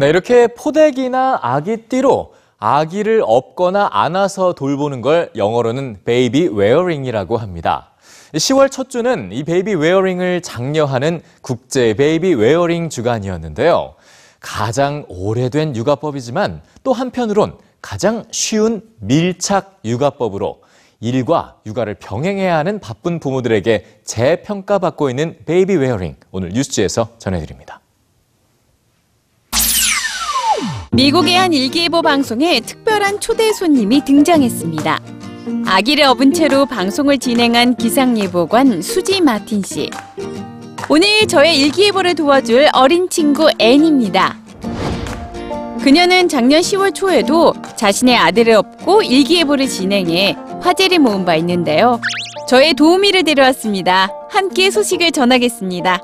네, 이렇게 포대기나 아기띠로 아기를 업거나 안아서 돌보는 걸 영어로는 baby wearing이라고 합니다. 10월 첫 주는 이 baby wearing을 장려하는 국제 baby wearing 주간이었는데요. 가장 오래된 육아법이지만 또 한편으론 가장 쉬운 밀착 육아법으로 일과 육아를 병행해야 하는 바쁜 부모들에게 재평가받고 있는 baby wearing 오늘 뉴스G에서 전해드립니다. 미국의 한 일기예보 방송에 특별한 초대 손님이 등장했습니다. 아기를 업은 채로 방송을 진행한 기상예보관 수지 마틴 씨. 오늘 저의 일기예보를 도와줄 어린 친구 앤입니다. 그녀는 작년 10월 초에도 자신의 아들을 업고 일기예보를 진행해 화제를 모은 바 있는데요. 저의 도우미를 데려왔습니다. 함께 소식을 전하겠습니다.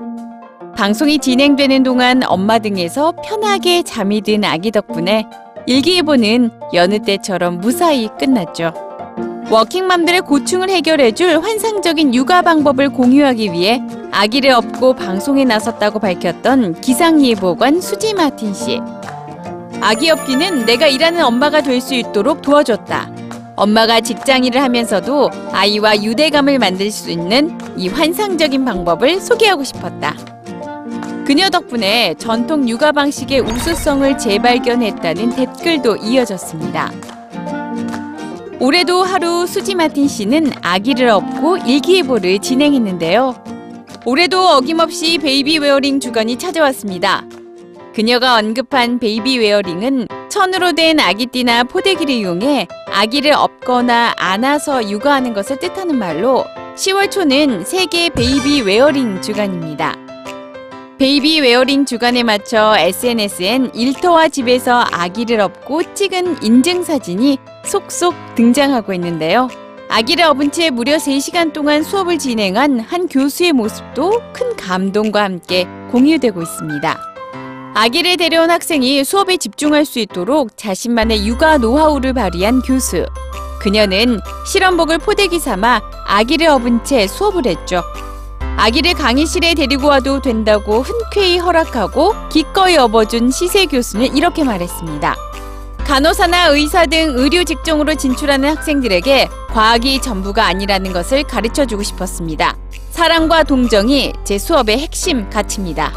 방송이 진행되는 동안 엄마 등에서 편하게 잠이 든 아기 덕분에 일기예보는 여느 때처럼 무사히 끝났죠. 워킹맘들의 고충을 해결해줄 환상적인 육아 방법을 공유하기 위해 아기를 업고 방송에 나섰다고 밝혔던 기상예보관 수지 마틴 씨. 아기 업기는 내가 일하는 엄마가 될 수 있도록 도와줬다. 엄마가 직장 일을 하면서도 아이와 유대감을 만들 수 있는 이 환상적인 방법을 소개하고 싶었다. 그녀 덕분에 전통 육아 방식의 우수성을 재발견했다는 댓글도 이어졌습니다. 올해도 하루 수지 마틴 씨는 아기를 업고 일기예보를 진행했는데요. 올해도 어김없이 baby wearing 주간이 찾아왔습니다. 그녀가 언급한 baby wearing은 천으로 된 아기띠나 포대기를 이용해 아기를 업거나 안아서 육아하는 것을 뜻하는 말로 10월 초는 세계 baby wearing 주간입니다. baby wearing 주간에 맞춰 SNS엔 일터와 집에서 아기를 업고 찍은 인증사진이 속속 등장하고 있는데요. 아기를 업은 채 무려 3시간 동안 수업을 진행한 한 교수의 모습도 큰 감동과 함께 공유되고 있습니다. 아기를 데려온 학생이 수업에 집중할 수 있도록 자신만의 육아 노하우를 발휘한 교수. 그녀는 실험복을 포대기 삼아 아기를 업은 채 수업을 했죠. 아기를 강의실에 데리고 와도 된다고 흔쾌히 허락하고 기꺼이 업어준 시세 교수는 이렇게 말했습니다. 간호사나 의사 등 의료 직종으로 진출하는 학생들에게 과학이 전부가 아니라는 것을 가르쳐 주고 싶었습니다. 사랑과 동정이 제 수업의 핵심 가치입니다.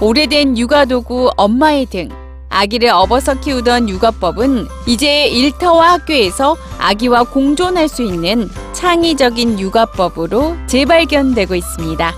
오래된 육아도구 엄마의 등 아기를 업어서 키우던 육아법은 이제 일터와 학교에서 아기와 공존할 수 있는 창의적인 육아법으로 재발견되고 있습니다.